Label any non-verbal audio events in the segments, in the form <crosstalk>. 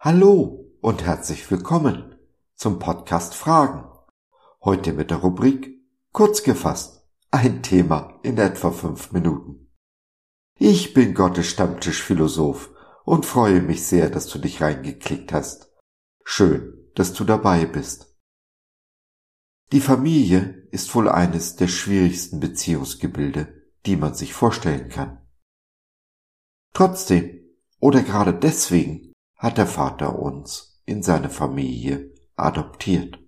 Hallo und herzlich willkommen zum Podcast Fragen. Heute mit der Rubrik Kurz gefasst, ein Thema in etwa fünf Minuten. Ich bin Gottes Stammtischphilosoph und freue mich sehr, dass du dich reingeklickt hast. Schön, dass du dabei bist. Die Familie ist wohl eines der schwierigsten Beziehungsgebilde, die man sich vorstellen kann. Trotzdem oder gerade deswegen hat der Vater uns in seine Familie adoptiert.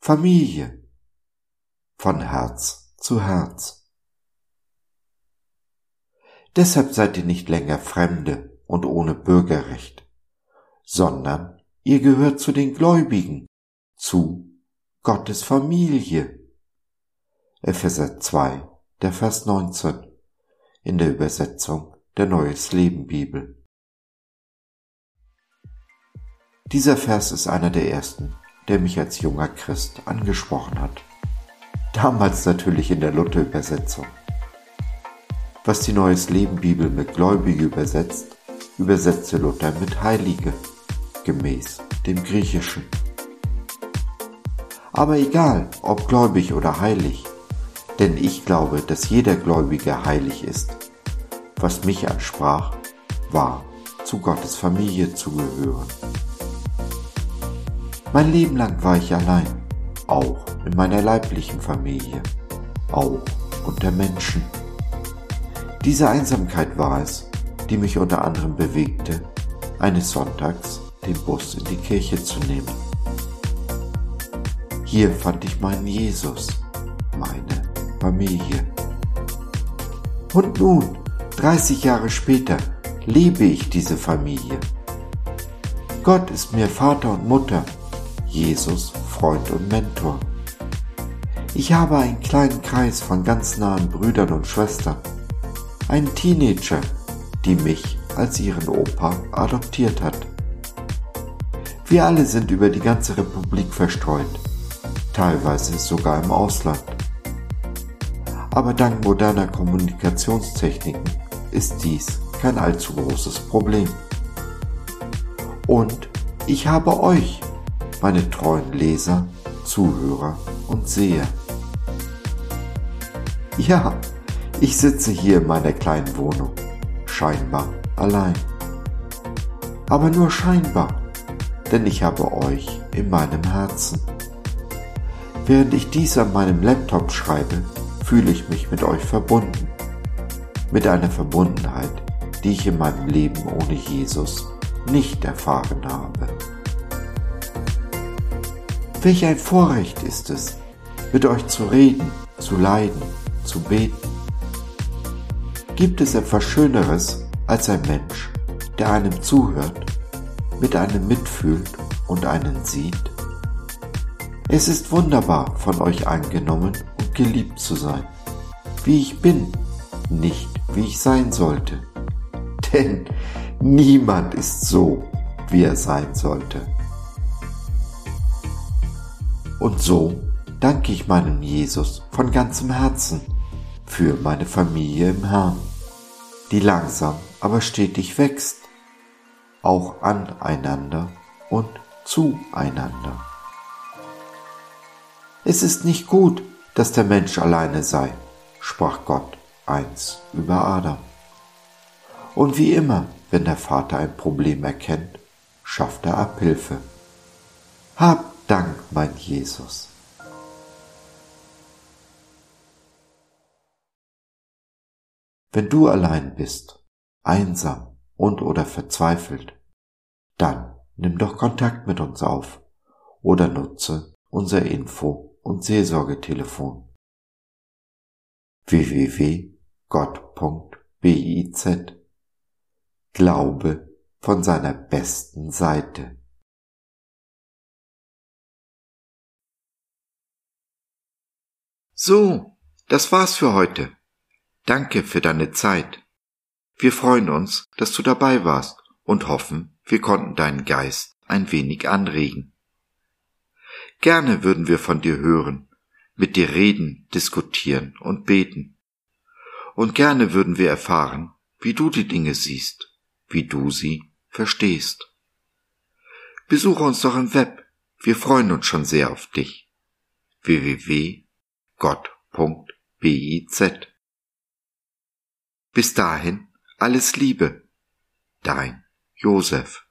Familie von Herz zu Herz. Deshalb seid ihr nicht länger Fremde und ohne Bürgerrecht, sondern ihr gehört zu den Gläubigen, zu Gottes Familie. Epheser 2, der Vers 19 in der Übersetzung der Neues Leben Bibel. Dieser Vers ist einer der ersten, der mich als junger Christ angesprochen hat. Damals natürlich in der Luther-Übersetzung. Was die Neues Leben Bibel mit Gläubige übersetzt, übersetzte Luther mit Heilige, gemäß dem Griechischen. Aber egal, ob gläubig oder heilig, denn ich glaube, dass jeder Gläubige heilig ist. Was mich ansprach, war, zu Gottes Familie zu gehören. Mein Leben lang war ich allein, auch in meiner leiblichen Familie, auch unter Menschen. Diese Einsamkeit war es, die mich unter anderem bewegte, eines Sonntags den Bus in die Kirche zu nehmen. Hier fand ich meinen Jesus, meine Familie. Und nun, 30 Jahre später, lebe ich diese Familie. Gott ist mir Vater und Mutter Jesus, Freund und Mentor. Ich habe einen kleinen Kreis von ganz nahen Brüdern und Schwestern, einen Teenager, die mich als ihren Opa adoptiert hat. Wir alle sind über die ganze Republik verstreut, teilweise sogar im Ausland. Aber dank moderner Kommunikationstechniken ist dies kein allzu großes Problem. Und ich habe euch meine treuen Leser, Zuhörer und Seher. Ja, ich sitze hier in meiner kleinen Wohnung, scheinbar allein. Aber nur scheinbar, denn ich habe euch in meinem Herzen. Während ich dies an meinem Laptop schreibe, fühle ich mich mit euch verbunden. Mit einer Verbundenheit, die ich in meinem Leben ohne Jesus nicht erfahren habe. Welch ein Vorrecht ist es, mit euch zu reden, zu leiden, zu beten. Gibt es etwas Schöneres als ein Mensch, der einem zuhört, mit einem mitfühlt und einen sieht? Es ist wunderbar, von euch angenommen und geliebt zu sein, wie ich bin, nicht wie ich sein sollte. <laughs> Denn niemand ist so, wie er sein sollte. Und so danke ich meinem Jesus von ganzem Herzen für meine Familie im Herrn, die langsam aber stetig wächst, auch aneinander und zueinander. Es ist nicht gut, dass der Mensch alleine sei, sprach Gott eins über Adam. Und wie immer, wenn der Vater ein Problem erkennt, schafft er Abhilfe. Habt Dank, mein Jesus. Wenn du allein bist, einsam und oder verzweifelt, dann nimm doch Kontakt mit uns auf oder nutze unser Info- und Seelsorgetelefon www.gott.biz Glaube von seiner besten Seite. So, das war's für heute. Danke für deine Zeit. Wir freuen uns, dass du dabei warst und hoffen, wir konnten deinen Geist ein wenig anregen. Gerne würden wir von dir hören, mit dir reden, diskutieren und beten. Und gerne würden wir erfahren, wie du die Dinge siehst, wie du sie verstehst. Besuche uns doch im Web, wir freuen uns schon sehr auf dich. www.gott.biz Bis dahin alles Liebe, dein Joseph.